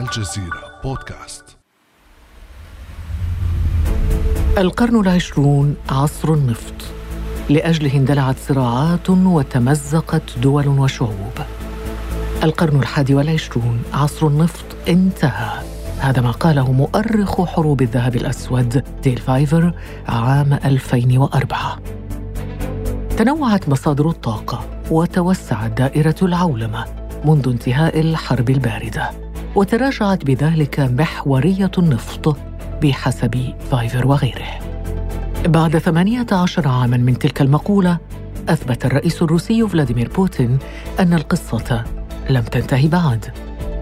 الجزيرة بودكاست. القرن العشرون عصر النفط. لأجله اندلعت صراعات وتمزقت دول وشعوب. القرن الحادي والعشرون عصر النفط انتهى. هذا ما قاله مؤرخ حروب الذهب الأسود ديل فايفر عام 2004 تنوعت مصادر الطاقة وتوسعت دائرة العولمة منذ انتهاء الحرب الباردة. وتراجعت بذلك محورية النفط بحسب فايفر وغيره. بعد 18 عاما من تلك المقولة أثبت الرئيس الروسي فلاديمير بوتين أن القصة لم تنتهي بعد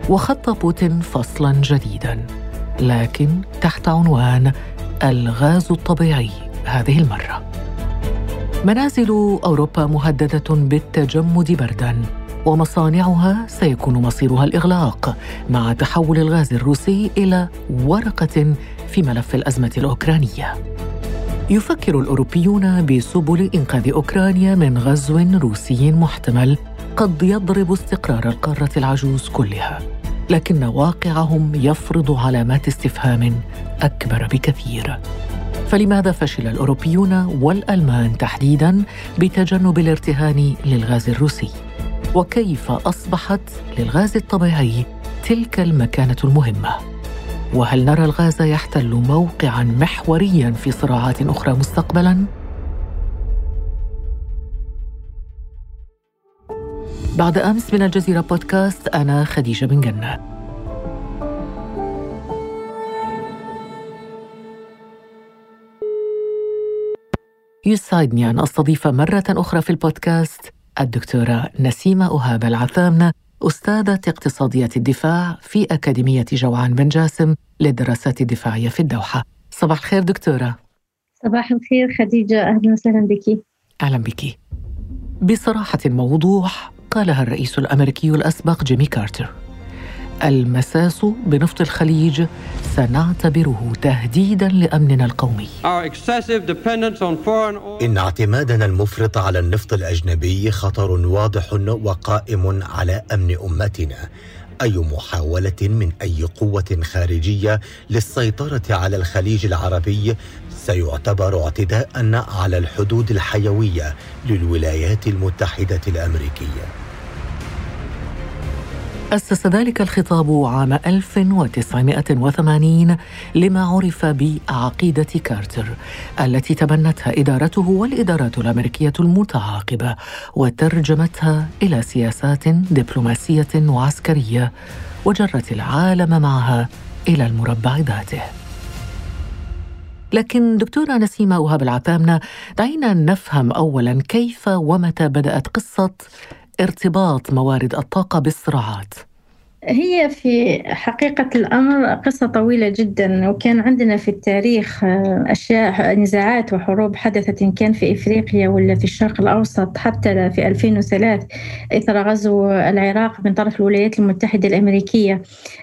وخط بوتين فصلا جديدا لكن تحت عنوان الغاز الطبيعي هذه المرة. منازل أوروبا مهددة بالتجمد بردا. ومصانعها سيكون مصيرها الإغلاق مع تحول الغاز الروسي إلى ورقة في ملف الأزمة الأوكرانية. يفكر الأوروبيون بسبل إنقاذ أوكرانيا من غزو روسي محتمل قد يضرب استقرار القارة العجوز كلها لكن واقعهم يفرض علامات استفهام أكبر بكثير. فلماذا فشل الأوروبيون والألمان تحديدا بتجنب الارتهان للغاز الروسي؟ وكيف أصبحت للغاز الطبيعي تلك المكانة المهمة؟ وهل نرى الغاز يحتل موقعا محوريا في صراعات أخرى مستقبلا؟ بعد أمس من الجزيرة بودكاست أنا خديجة بن جنة. يسعدني أن أستضيف مرة أخرى في البودكاست الدكتورة نسيمة أهاب العثامنة أستاذة اقتصاديات الدفاع في أكاديمية جوعان بن جاسم للدراسات الدفاعية في الدوحة. صباح الخير دكتورة. صباح الخير خديجة أهلا وسهلا بك. أهلا بك. بصراحة ووضوح قالها الرئيس الأمريكي الأسبق جيمي كارتر. المساس بنفط الخليج سنعتبره تهديدا لأمننا القومي. إن اعتمادنا المفرط على النفط الأجنبي خطر واضح وقائم على أمن أمتنا. أي محاولة من أي قوة خارجية للسيطرة على الخليج العربي سيعتبر اعتداء على الحدود الحيوية للولايات المتحدة الأمريكية. أسس ذلك الخطاب عام 1980 لما عرف بعقيدة كارتر التي تبنتها إدارته والإدارات الأمريكية المتعاقبة وترجمتها إلى سياسات دبلوماسية وعسكرية وجرت العالم معها إلى المربع ذاته. لكن دكتورة نسيمة وهاب العتامنة دعينا نفهم أولا كيف ومتى بدأت قصة ارتباط موارد الطاقة بالصراعات؟ هي في حقيقة الأمر قصة طويلة جدا وكان عندنا في التاريخ آه، أشياء نزاعات وحروب حدثت إن كان في إفريقيا ولا في الشرق الأوسط حتى في 2003 إثر غزو العراق من طرف الولايات المتحدة الأمريكية.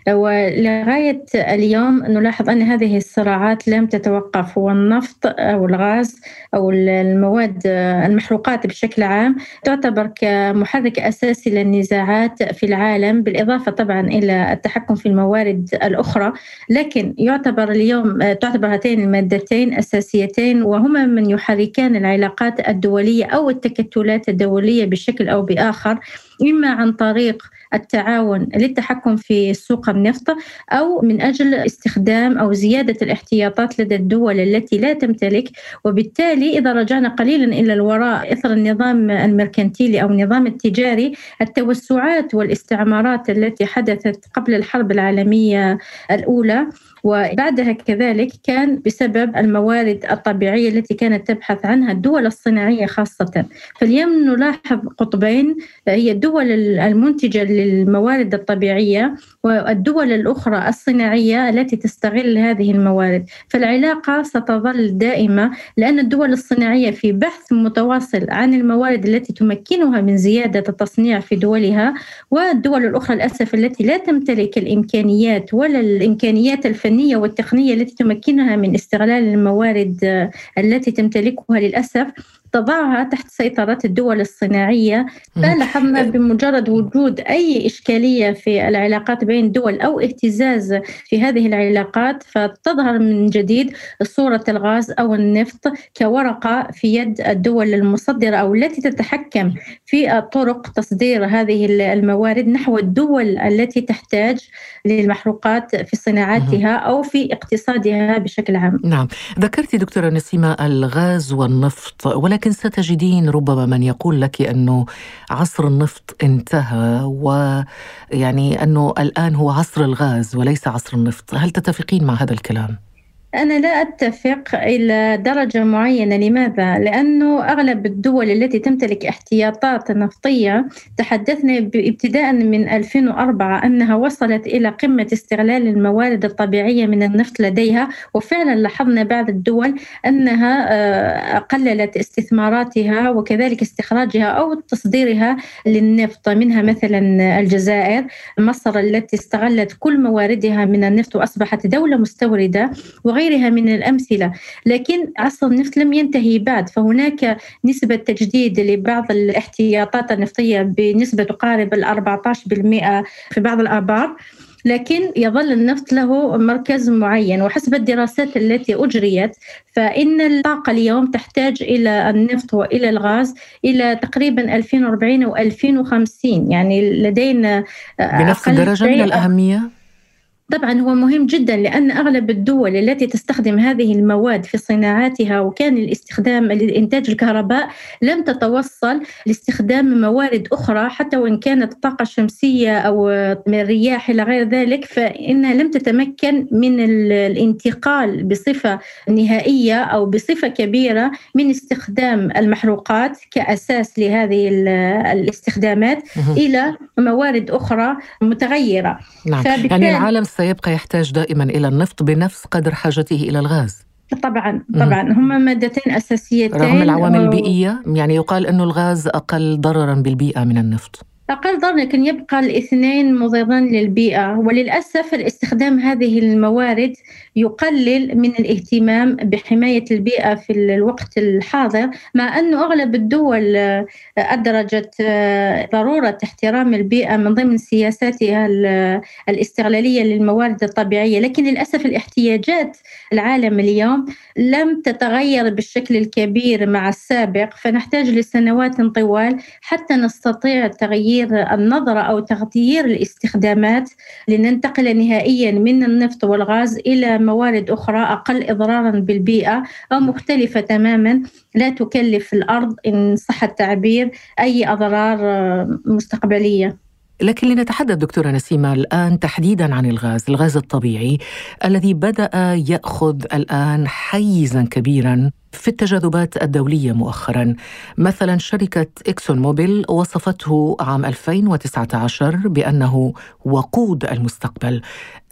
ولغاية اليوم نلاحظ أن هذه الصراعات لم تتوقف والنفط أو الغاز أو المواد آه، المحروقات بشكل عام تعتبر كمحرك أساسي للنزاعات في العالم بالإضافة طبعا طبعا إلى التحكم في الموارد الأخرى لكن يعتبر اليوم آه، تعتبر هاتين المادتين أساسيتين وهما من يحركان العلاقات الدولية أو التكتلات الدولية بشكل أو بآخر إما عن طريق التعاون للتحكم في سوق النفط أو من أجل استخدام أو زيادة الاحتياطات لدى الدول التي لا تمتلك. وبالتالي إذا رجعنا قليلا إلى الوراء إثر النظام المركنتيلي أو النظام التجاري التوسعات والاستعمارات التي حدثت قبل الحرب العالمية الأولى وبعدها كذلك كان بسبب الموارد الطبيعية التي كانت تبحث عنها الدول الصناعية خاصة. فاليوم نلاحظ قطبين هي الدول المنتجة للموارد الطبيعية والدول الأخرى الصناعية التي تستغل هذه الموارد. فالعلاقة ستظل دائمة لأن الدول الصناعية في بحث متواصل عن الموارد التي تمكنها من زيادة التصنيع في دولها والدول الأخرى للأسف التي لا تمتلك الإمكانيات ولا الإمكانيات الفنية والتقنية التي تمكنها من استغلال الموارد التي تمتلكها للأسف تضعها تحت سيطرة الدول الصناعية. فلاحظنا بمجرد وجود أي إشكالية في العلاقات بين الدول أو اهتزاز في هذه العلاقات فتظهر من جديد صورة الغاز أو النفط كورقة في يد الدول المصدرة أو التي تتحكم في طرق تصدير هذه الموارد نحو الدول التي تحتاج للمحروقات في صناعاتها أو في اقتصادها بشكل عام. نعم. ذكرت دكتورة نسيمة الغاز والنفط ولكن ستجدين ربما من يقول لك أنه عصر النفط انتهى ويعني أنه الآن هو عصر الغاز وليس عصر النفط هل تتفقين مع هذا الكلام؟ أنا لا أتفق إلى درجة معينة لماذا؟ لأنه أغلب الدول التي تمتلك احتياطات نفطية تحدثنا ابتداء من 2004 أنها وصلت إلى قمة استغلال الموارد الطبيعية من النفط لديها وفعلا لاحظنا بعض الدول أنها آه، قللت استثماراتها وكذلك استخراجها أو تصديرها للنفط منها مثلا الجزائر مصر التي استغلت كل مواردها من النفط وأصبحت دولة مستوردة وغيرها من الأمثلة. لكن عصر النفط لم ينتهي بعد فهناك نسبة تجديد لبعض الاحتياطات النفطية بنسبة تقارب ال 14% في بعض الآبار لكن يظل النفط له مركز معين. وحسب الدراسات التي أجريت فإن الطاقة اليوم تحتاج إلى النفط وإلى الغاز إلى تقريبا 2040 و 2050 يعني لدينا بنفس الدرجة من الأهمية؟ طبعا هو مهم جدا لأن أغلب الدول التي تستخدم هذه المواد في صناعاتها وكان الاستخدام لإنتاج الكهرباء لم تتوصل لاستخدام موارد أخرى حتى وإن كانت الطاقة الشمسية أو من الرياح إلى غير ذلك فإنها لم تتمكن من الانتقال بصفة نهائية أو بصفة كبيرة من استخدام المحروقات كأساس لهذه الاستخدامات إلى موارد أخرى متغيرة نعم. يعني العالم سيبقى يحتاج دائما إلى النفط بنفس قدر حاجته إلى الغاز. طبعا طبعا. هما مادتين أساسيتين رغم العوامل البيئية يعني يقال إنه الغاز أقل ضررا بالبيئة من النفط. أقل ضرر لكن يبقى الاثنين مضرا للبيئة وللأسف الاستخدام هذه الموارد يقلل من الاهتمام بحماية البيئة في الوقت الحاضر مع أنه أغلب الدول أدرجت ضرورة احترام البيئة من ضمن سياساتها الاستغلالية للموارد الطبيعية لكن للأسف الاحتياجات العالم اليوم لم تتغير بالشكل الكبير مع السابق فنحتاج لسنوات طوال حتى نستطيع تغيير النظرة أو تغيير الاستخدامات لننتقل نهائيا من النفط والغاز إلى موارد أخرى أقل إضرارا بالبيئة أو مختلفة تماما. لا تكلف الأرض إن صح التعبير أي أضرار مستقبلية. لكن لنتحدث دكتورة نسيمة الآن تحديدا عن الغاز الغاز الطبيعي الذي بدأ يأخذ الآن حيزا كبيرا. في التجاذبات الدولية مؤخرا مثلا شركة إكسون موبيل وصفته عام 2019 بأنه وقود المستقبل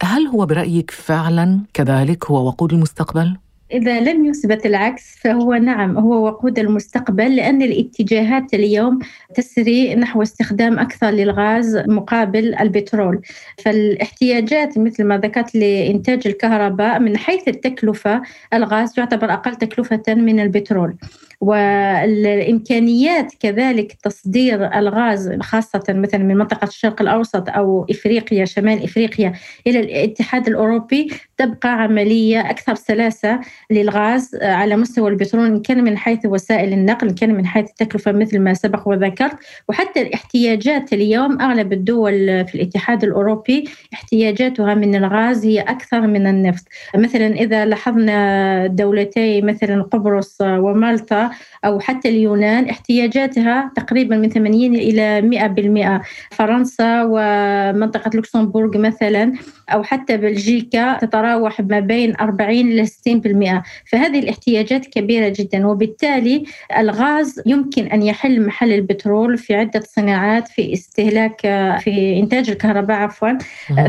هل هو برأيك فعلا كذلك هو وقود المستقبل؟ إذا لم يثبت العكس فهو نعم هو وقود المستقبل لأن الاتجاهات اليوم تسري نحو استخدام أكثر للغاز مقابل البترول. فالاحتياجات مثل ما ذكرت لإنتاج الكهرباء من حيث التكلفة الغاز يعتبر أقل تكلفة من البترول. والإمكانيات كذلك تصدير الغاز خاصة مثلا من منطقة الشرق الأوسط أو إفريقيا شمال إفريقيا إلى الاتحاد الأوروبي تبقى عملية أكثر سلاسة للغاز على مستوى البترول إن كان من حيث وسائل النقل إن كان من حيث التكلفة مثل ما سبق وذكرت. وحتى الاحتياجات اليوم أغلب الدول في الاتحاد الأوروبي احتياجاتها من الغاز هي أكثر من النفط. مثلا إذا لاحظنا دولتي مثلا قبرص ومالطا أو حتى اليونان احتياجاتها تقريبا من 80 إلى 100% فرنسا ومنطقة لوكسمبورغ مثلا. أو حتى بلجيكا تتراوح ما بين 40 إلى 60% فهذه الاحتياجات كبيرة جدا وبالتالي الغاز يمكن أن يحل محل البترول في عدة صناعات في استهلاك في إنتاج الكهرباء عفوا.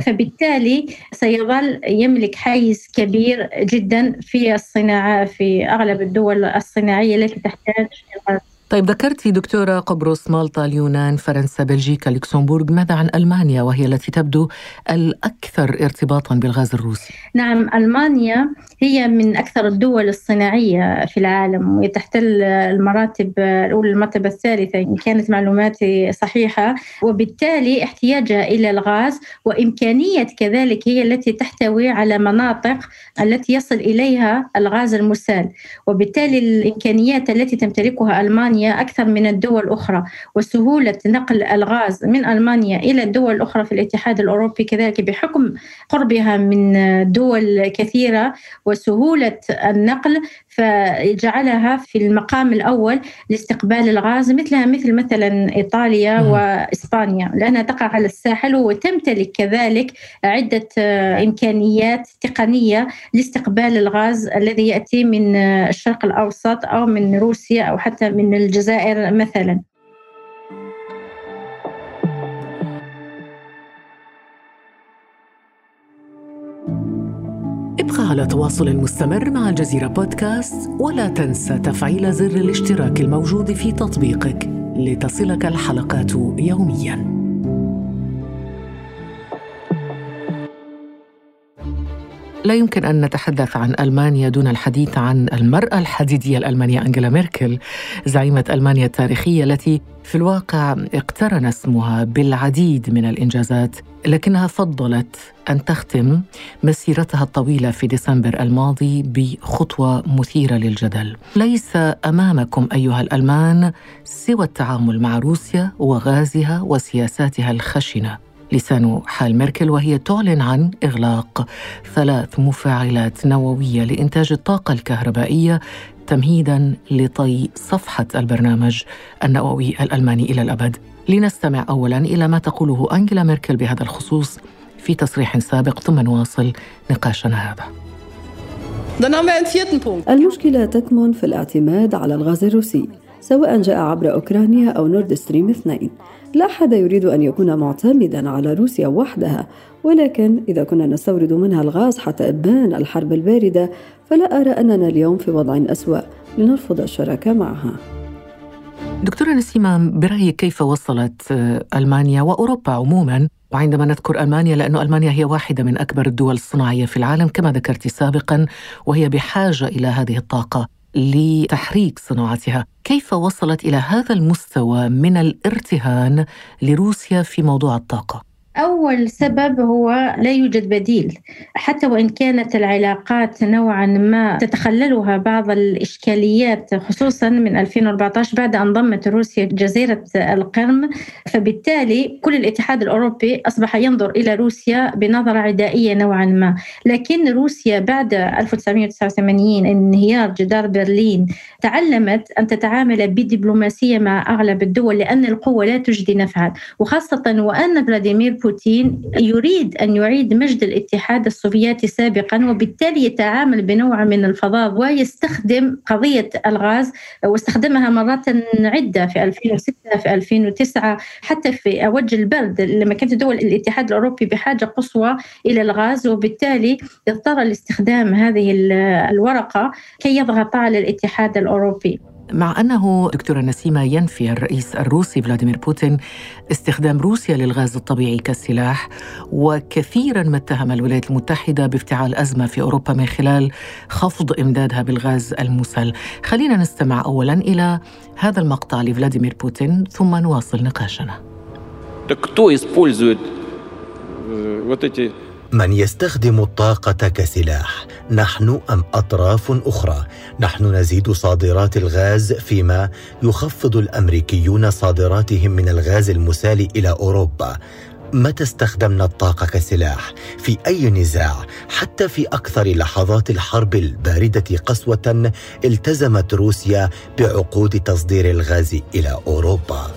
فبالتالي سيظل يملك حيز كبير جدا في الصناعة في أغلب الدول الصناعية التي تحتاج طيب ذكرتي دكتورة قبرص مالطا اليونان فرنسا بلجيكا لوكسمبورغ ماذا عن ألمانيا وهي التي تبدو الأكثر ارتباطا بالغاز الروسي؟ نعم ألمانيا هي من أكثر الدول الصناعية في العالم وتحتل المراتب الأولى المرتبة الثالثة إن كانت معلوماتي صحيحة. وبالتالي احتياجها إلى الغاز وإمكانية كذلك هي التي تحتوي على مناطق التي يصل إليها الغاز المسال وبالتالي الإمكانيات التي تمتلكها ألمانيا أكثر من الدول الأخرى وسهولة نقل الغاز من ألمانيا إلى الدول الأخرى في الاتحاد الأوروبي كذلك بحكم قربها من دول كثيرة وسهولة النقل فجعلها في المقام الأول لاستقبال الغاز مثلها مثل مثلا إيطاليا وإسبانيا لأنها تقع على الساحل وتمتلك كذلك عدة إمكانيات تقنية لاستقبال الغاز الذي يأتي من الشرق الأوسط أو من روسيا أو حتى من الجزائر مثلا. ابقى على تواصل مستمر مع الجزيرة بودكاست ولا تنسى تفعيل زر الاشتراك الموجود في تطبيقك لتصلك الحلقات يومياً. لا يمكن أن نتحدث عن ألمانيا دون الحديث عن المرأة الحديدية الألمانية أنجيلا ميركل زعيمة ألمانيا التاريخية التي في الواقع اقترن اسمها بالعديد من الإنجازات لكنها فضلت أن تختم مسيرتها الطويلة في ديسمبر الماضي بخطوة مثيرة للجدل. ليس أمامكم أيها الألمان سوى التعامل مع روسيا وغازها وسياساتها الخشنة. لسان حال ميركل وهي تعلن عن إغلاق ثلاث مفاعلات نووية لإنتاج الطاقة الكهربائية تمهيدا لطي صفحة البرنامج النووي الألماني إلى الأبد. لنستمع أولا إلى ما تقوله أنجيلا ميركل بهذا الخصوص في تصريح سابق ثم نواصل نقاشنا هذا. المشكلة تكمن في الاعتماد على الغاز الروسي سواء جاء عبر أوكرانيا أو نورد ستريم 2 لا أحد يريد أن يكون معتمدا على روسيا وحدها ولكن إذا كنا نستورد منها الغاز حتى إبان الحرب الباردة فلا أرى أننا اليوم في وضع أسوأ. لنرفض الشراكة معها. دكتورة نسيمة برأيك كيف وصلت ألمانيا وأوروبا عموما؟ وعندما نذكر ألمانيا لأن ألمانيا هي واحدة من أكبر الدول الصناعية في العالم كما ذكرت سابقا وهي بحاجة إلى هذه الطاقة لتحريك صناعتها. كيف وصلت إلى هذا المستوى من الارتهان لروسيا في موضوع الطاقة؟ أول سبب هو لا يوجد بديل. حتى وإن كانت العلاقات نوعا ما تتخللها بعض الإشكاليات خصوصا من 2014 بعد أن ضمت روسيا جزيرة القرم فبالتالي كل الاتحاد الأوروبي أصبح ينظر إلى روسيا بنظرة عدائية نوعا ما. لكن روسيا بعد 1989 انهيار جدار برلين تعلمت أن تتعامل بدبلوماسية مع أغلب الدول لأن القوة لا تجدي نفعا وخاصة وأن فلاديمير بوتين يريد أن يعيد مجد الاتحاد السوفيتي سابقا وبالتالي يتعامل بنوع من الفظاظ ويستخدم قضية الغاز واستخدمها مرات عدة في 2006 في 2009 حتى في أوج البرد لما كانت دول الاتحاد الأوروبي بحاجة قصوى إلى الغاز وبالتالي اضطر لاستخدام هذه الورقة كي يضغط على الاتحاد الأوروبي. مع أنه دكتورة نسيمة ينفي الرئيس الروسي فلاديمير بوتين استخدام روسيا للغاز الطبيعي كسلاح وكثيرا ما اتهم الولايات المتحدة بافتعال أزمة في أوروبا من خلال خفض إمدادها بالغاز المسل خلينا نستمع أولا إلى هذا المقطع لفلاديمير بوتين ثم نواصل نقاشنا кто использует вот эти من يستخدم الطاقة كسلاح. نحن أم أطراف أخرى؟ نحن نزيد صادرات الغاز فيما يخفض الأمريكيون صادراتهم من الغاز المسال إلى أوروبا. متى استخدمنا الطاقة كسلاح؟ في أي نزاع؟ حتى في أكثر لحظات الحرب الباردة قسوة التزمت روسيا بعقود تصدير الغاز إلى أوروبا.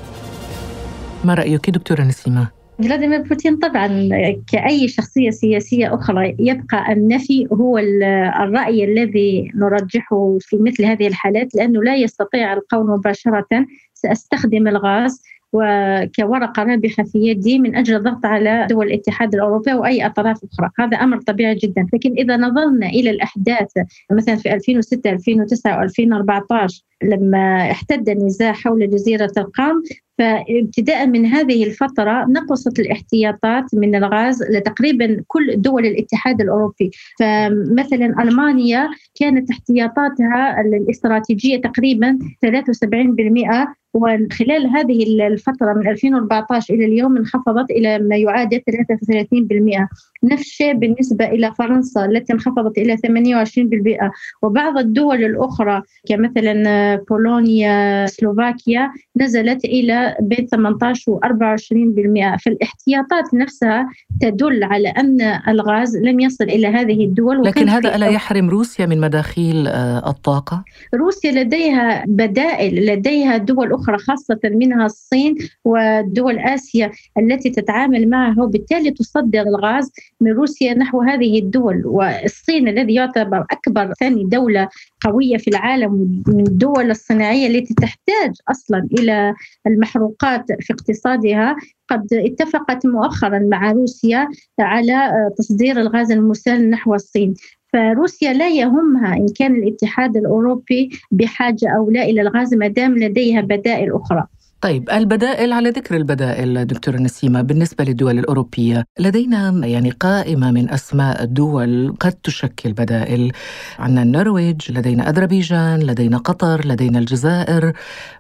ما رأيك دكتورة نسيمة؟ فلاديمير بوتين طبعا كأي شخصية سياسية أخرى يبقى النفي هو الرأي الذي نرجحه في مثل هذه الحالات لأنه لا يستطيع القول مباشرة سأستخدم الغاز. وكورقة رابحة في يدي من أجل الضغط على دول الاتحاد الأوروبي وأي أطراف أخرى. هذا أمر طبيعي جدا. لكن إذا نظرنا إلى الأحداث مثلا في 2006 2009 و2014 لما احتد النزاع حول جزيرة القرم فابتداء من هذه الفترة نقصت الاحتياطات من الغاز لتقريبا كل دول الاتحاد الأوروبي. فمثلا ألمانيا كانت احتياطاتها الاستراتيجية تقريبا 73% وخلال هذه الفترة من 2014 إلى اليوم انخفضت إلى ما يعادل 33% نفس الشيء بالنسبة إلى فرنسا التي انخفضت إلى 28% وبعض الدول الأخرى كمثلا بولونيا سلوفاكيا نزلت إلى بين 18 و 24% فالاحتياطات نفسها تدل على أن الغاز لم يصل إلى هذه الدول. لكن هذا ألا يحرم روسيا من مداخيل آه، الطاقة؟ روسيا لديها بدائل لديها دول أخرى خاصة منها الصين ودول آسيا التي تتعامل معها وبالتالي تصدر الغاز من روسيا نحو هذه الدول. والصين الذي يعتبر أكبر ثاني دولة قوية في العالم من الدول الصناعية التي تحتاج أصلا إلى المحروقات في اقتصادها قد اتفقت مؤخرا مع روسيا على تصدير الغاز المسال نحو الصين. فروسيا لا يهمها إن كان الاتحاد الأوروبي بحاجة أو لا إلى الغاز ما دام لديها بدائل أخرى. طيب البدائل على ذكر البدائل دكتورة نسيمة بالنسبة للدول الأوروبية لدينا يعني قائمة من أسماء الدول قد تشكل بدائل. عندنا النرويج لدينا أذربيجان لدينا قطر لدينا الجزائر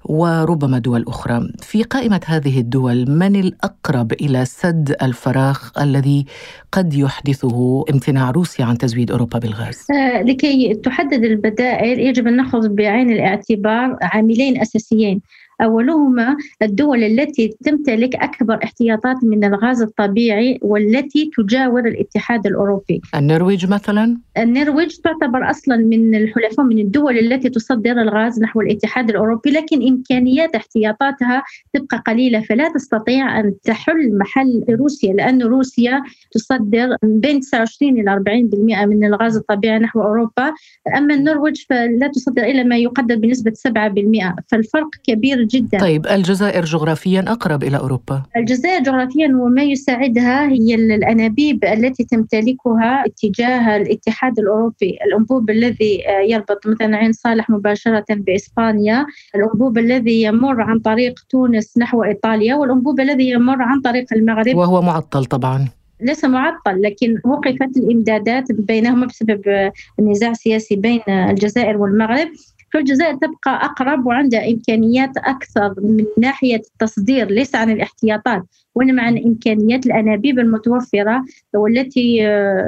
وربما دول أخرى. في قائمة هذه الدول من الأقرب إلى سد الفراغ الذي قد يحدثه امتناع روسيا عن تزويد أوروبا بالغاز؟ آه لكي تحدد البدائل يجب أن نأخذ بعين الاعتبار عاملين أساسيين. أولهما الدول التي تمتلك أكبر احتياطات من الغاز الطبيعي والتي تجاور الاتحاد الأوروبي. النرويج مثلا؟ النرويج تعتبر أصلا من الحلفاء من الدول التي تصدر الغاز نحو الاتحاد الأوروبي لكن إمكانيات احتياطاتها تبقى قليلة فلا تستطيع أن تحل محل روسيا لأن روسيا تصدر بين 29 إلى 40% من الغاز الطبيعي نحو أوروبا. أما النرويج فلا تصدر إلى ما يقدر بنسبة 7% فالفرق كبير جدا. طيب الجزائر جغرافيا أقرب إلى أوروبا. الجزائر جغرافيا وما يساعدها هي الأنابيب التي تمتلكها اتجاه الاتحاد الأوروبي. الأنبوب الذي يربط مثلا عين صالح مباشرة بإسبانيا. الأنبوب الذي يمر عن طريق تونس نحو إيطاليا والأنبوب الذي يمر عن طريق المغرب. وهو معطل طبعا. ليس معطل لكن وقفت الإمدادات بينهما بسبب النزاع السياسي بين الجزائر والمغرب. فالجزائر تبقى أقرب وعندها إمكانيات أكثر من ناحية التصدير ليس عن الاحتياطات وإنما عن إمكانيات الأنابيب المتوفرة والتي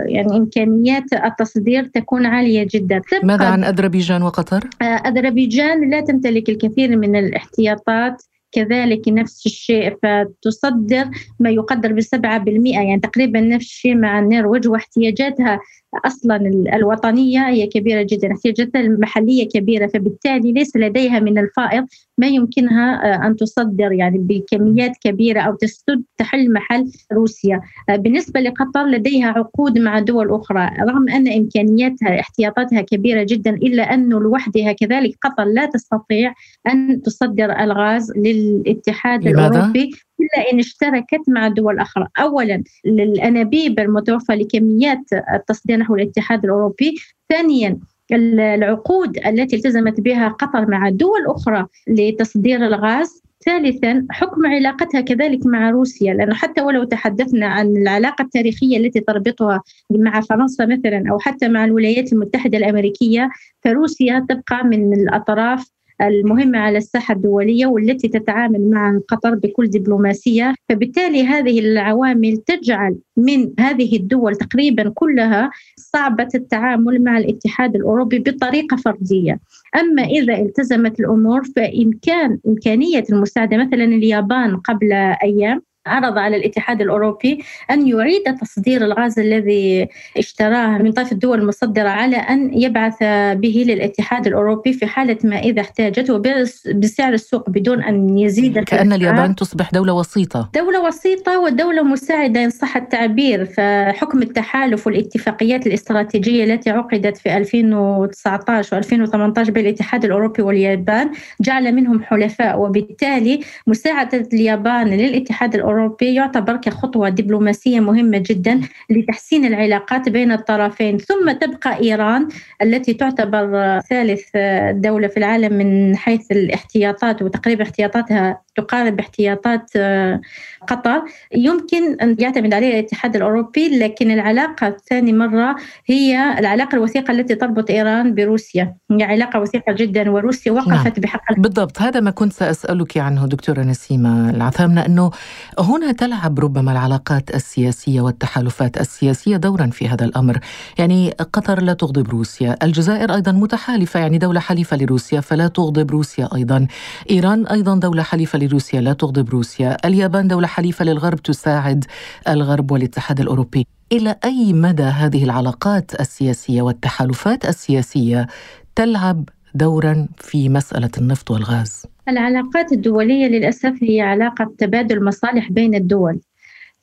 يعني إمكانيات التصدير تكون عالية جدا ماذا عن أذربيجان وقطر؟ أذربيجان لا تمتلك الكثير من الاحتياطات كذلك نفس الشيء فتصدر ما يقدر بسبعة بالمئة يعني تقريبا نفس الشيء مع النرويج واحتياجاتها أصلا الوطنية هي كبيرة جدا، احتياجاتها المحليه كبيرة فبالتالي ليس لديها من الفائض ما يمكنها آه، أن تصدر يعني بكميات كبيرة أو تسد تحل محل روسيا. آه، بالنسبة لقطر لديها عقود مع دول أخرى رغم أن إمكانياتها احتياطاتها كبيرة جدا إلا انه لوحدها كذلك قطر لا تستطيع أن تصدر الغاز للاتحاد؟ الأوروبي إلا إن اشتركت مع دول أخرى. أولا الأنابيب المتوفرة لكميات التصدير نحو الاتحاد الأوروبي. ثانيا العقود التي التزمت بها قطر مع دول أخرى لتصدير الغاز. ثالثا حكم علاقتها كذلك مع روسيا لأنه حتى ولو تحدثنا عن العلاقة التاريخية التي تربطها مع فرنسا مثلا أو حتى مع الولايات المتحدة الأمريكية فروسيا تبقى من الأطراف المهمة على الساحة الدولية والتي تتعامل مع قطر بكل دبلوماسية. فبالتالي هذه العوامل تجعل من هذه الدول تقريبا كلها صعبة التعامل مع الاتحاد الأوروبي بطريقة فردية. أما إذا التزمت الأمور فإمكان إمكانية المساعدة مثلا اليابان قبل أيام عرض على الاتحاد الأوروبي أن يعيد تصدير الغاز الذي اشتراه من طرف الدول المصدرة على أن يبعث به للاتحاد الأوروبي في حالة ما إذا احتاجته بسعر السوق بدون أن يزيد كأن اليابان تصبح دولة وسيطة. دولة وسيطة ودولة مساعدة إن صح التعبير. فحكم التحالف والاتفاقيات الاستراتيجية التي عقدت في 2019 و2018 بين الاتحاد الأوروبي واليابان جعل منهم حلفاء وبالتالي مساعدة اليابان للاتحاد الأوروبي يعتبر كخطوة دبلوماسية مهمة جدا لتحسين العلاقات بين الطرفين. ثم تبقى إيران التي تعتبر ثالث دولة في العالم من حيث الاحتياطات وتقريب احتياطاتها تقارب احتياطات آه، قطر. يمكن أن يعتمد عليها الاتحاد الأوروبي لكن العلاقة الثاني مرة هي العلاقة الوثيقة التي تربط إيران بروسيا. هي علاقة وثيقة جدا وروسيا وقفت نعم. بحق بالضبط. هذا ما كنت سأسألك عنه دكتورة نسيمة العثامنة أنه هنا تلعب ربما العلاقات السياسية والتحالفات السياسية دورا في هذا الأمر. يعني قطر لا تغضب روسيا الجزائر أيضا متحالفة يعني دولة حليفة لروسيا فلا تغضب روسيا أيضا. إيران أيضا دولة حليفة لروسيا لا تغضب روسيا اليابان دولة حليفة للغرب تساعد الغرب والاتحاد الأوروبي إلى أي مدى هذه العلاقات السياسية والتحالفات السياسية تلعب دورا في مسألة النفط والغاز؟ العلاقات الدولية للأسف هي علاقة تبادل مصالح بين الدول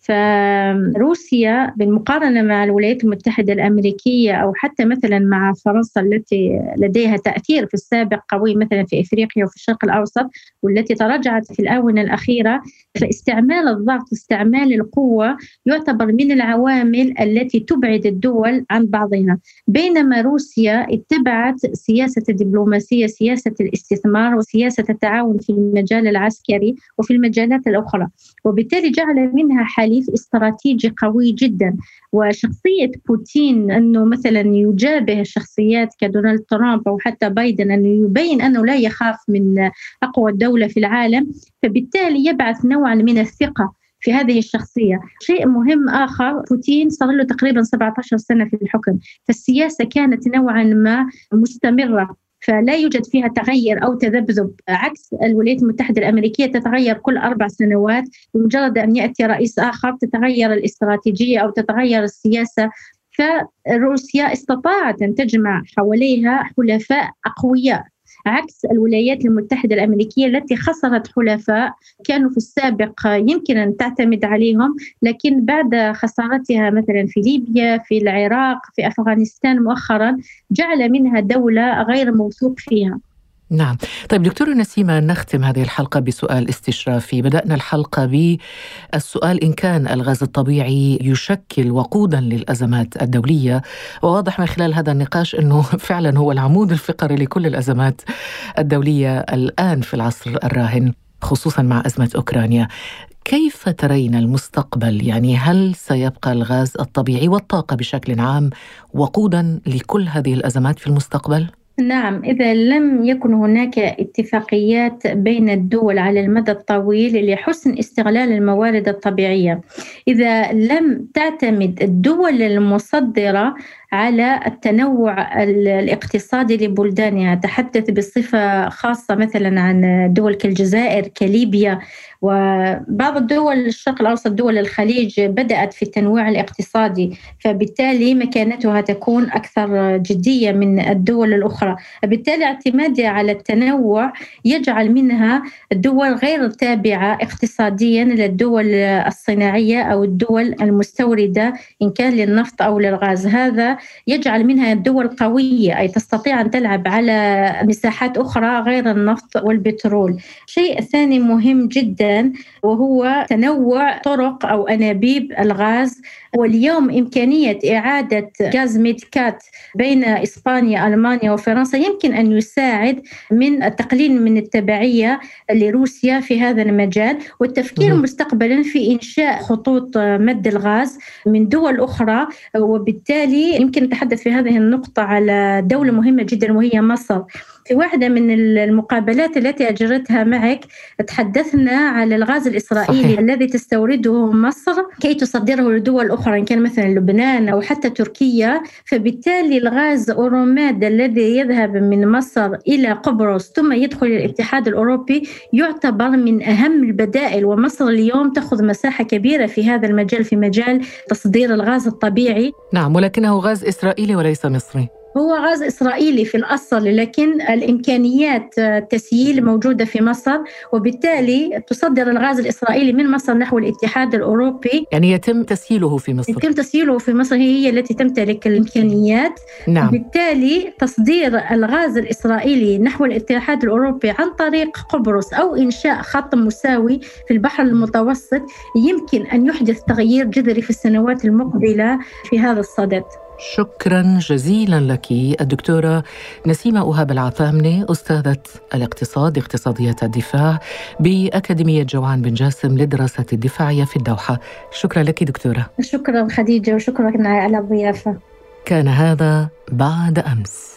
فروسيا بالمقارنة مع الولايات المتحدة الأمريكية أو حتى مثلا مع فرنسا التي لديها تأثير في السابق قوي مثلا في إفريقيا وفي الشرق الأوسط والتي تراجعت في الآونة الأخيرة فاستعمال الضغط استعمال القوة يعتبر من العوامل التي تبعد الدول عن بعضها. بينما روسيا اتبعت سياسة الدبلوماسية سياسة الاستثمار وسياسة التعاون في المجال العسكري وفي المجالات الأخرى وبالتالي جعل منها حل حليف استراتيجي قوي جدا. وشخصية بوتين أنه مثلا يجابه شخصيات كدونالد ترامب أو حتى بايدن أنه يبين أنه لا يخاف من أقوى دولة في العالم فبالتالي يبعث نوعا من الثقة في هذه الشخصية. شيء مهم آخر بوتين صار له تقريبا 17 سنة في الحكم فالسياسة كانت نوعا ما مستمرة. فلا يوجد فيها تغير أو تذبذب. عكس الولايات المتحدة الأمريكية تتغير كل أربع سنوات بمجرد أن يأتي رئيس آخر تتغير الاستراتيجية أو تتغير السياسة. فروسيا استطاعت أن تجمع حواليها حلفاء أقوياء. عكس الولايات المتحدة الأمريكية التي خسرت حلفاء كانوا في السابق يمكن أن تعتمد عليهم لكن بعد خسارتها مثلا في ليبيا في العراق في أفغانستان مؤخرا جعل منها دولة غير موثوق فيها. نعم. طيب دكتورة نسيمة نختم هذه الحلقة بسؤال استشرافي. بدأنا الحلقة بالسؤال إن كان الغاز الطبيعي يشكل وقودا للأزمات الدولية وواضح من خلال هذا النقاش أنه فعلا هو العمود الفقري لكل الأزمات الدولية الآن في العصر الراهن خصوصا مع أزمة أوكرانيا. كيف ترين المستقبل؟ يعني هل سيبقى الغاز الطبيعي والطاقة بشكل عام وقودا لكل هذه الأزمات في المستقبل؟ نعم إذا لم يكن هناك اتفاقيات بين الدول على المدى الطويل لحسن استغلال الموارد الطبيعية إذا لم تعتمد الدول المصدرة على التنوع الاقتصادي لبلدانها. أتحدث بصفة خاصة مثلا عن دول كالجزائر كليبيا وبعض الدول الشرق الأوسط دول الخليج بدأت في التنويع الاقتصادي. فبالتالي مكانتها تكون أكثر جدية من الدول الأخرى. بالتالي اعتمادها على التنوع يجعل منها دول غير تابعة اقتصاديا للدول الصناعية أو الدول المستوردة إن كان للنفط أو للغاز. هذا يجعل منها دول قوية أي تستطيع أن تلعب على مساحات أخرى غير النفط والبترول. شيء ثاني مهم جدا وهو تنوع طرق أو أنابيب الغاز واليوم إمكانية إعادة غاز ميدكات بين إسبانيا ألمانيا وفرنسا يمكن أن يساعد من التقليل من التبعية لروسيا في هذا المجال والتفكير مستقبلا في إنشاء خطوط مد الغاز من دول أخرى وبالتالي يمكن نتحدث في هذه النقطة على دولة مهمة جدا وهي مصر. في واحدة من المقابلات التي أجرتها معك تحدثنا على الغاز الإسرائيلي صحيح. الذي تستورده مصر كي تصدره لدول أخرى إن كان مثلا لبنان أو حتى تركيا. فبالتالي الغاز أوروماد الذي يذهب من مصر إلى قبرص ثم يدخل الاتحاد الأوروبي يعتبر من أهم البدائل. ومصر اليوم تأخذ مساحة كبيرة في هذا المجال في مجال تصدير الغاز الطبيعي. نعم ولكنه غاز إسرائيلي وليس مصري. هو غاز إسرائيلي في الأصل لكن الإمكانيات التسييل موجودة في مصر وبالتالي تصدر الغاز الإسرائيلي من مصر نحو الاتحاد الأوروبي. يعني يتم تسييله في مصر. يتم تسييله في مصر هي التي تمتلك الإمكانيات. نعم. بالتالي تصدير الغاز الإسرائيلي نحو الاتحاد الأوروبي عن طريق قبرص أو إنشاء خط مساوي في البحر المتوسط يمكن أن يحدث تغيير جذري في السنوات المقبلة في هذا الصدد. شكرا جزيلا لك الدكتورة نسيمة أهاب العثامنة أستاذة الاقتصاد اقتصادية الدفاع بأكاديمية جوعان بن جاسم للدراسات الدفاعية في الدوحة. شكرا لك دكتورة. شكرا خديجة وشكرا على الضيافة. كان هذا بعد أمس.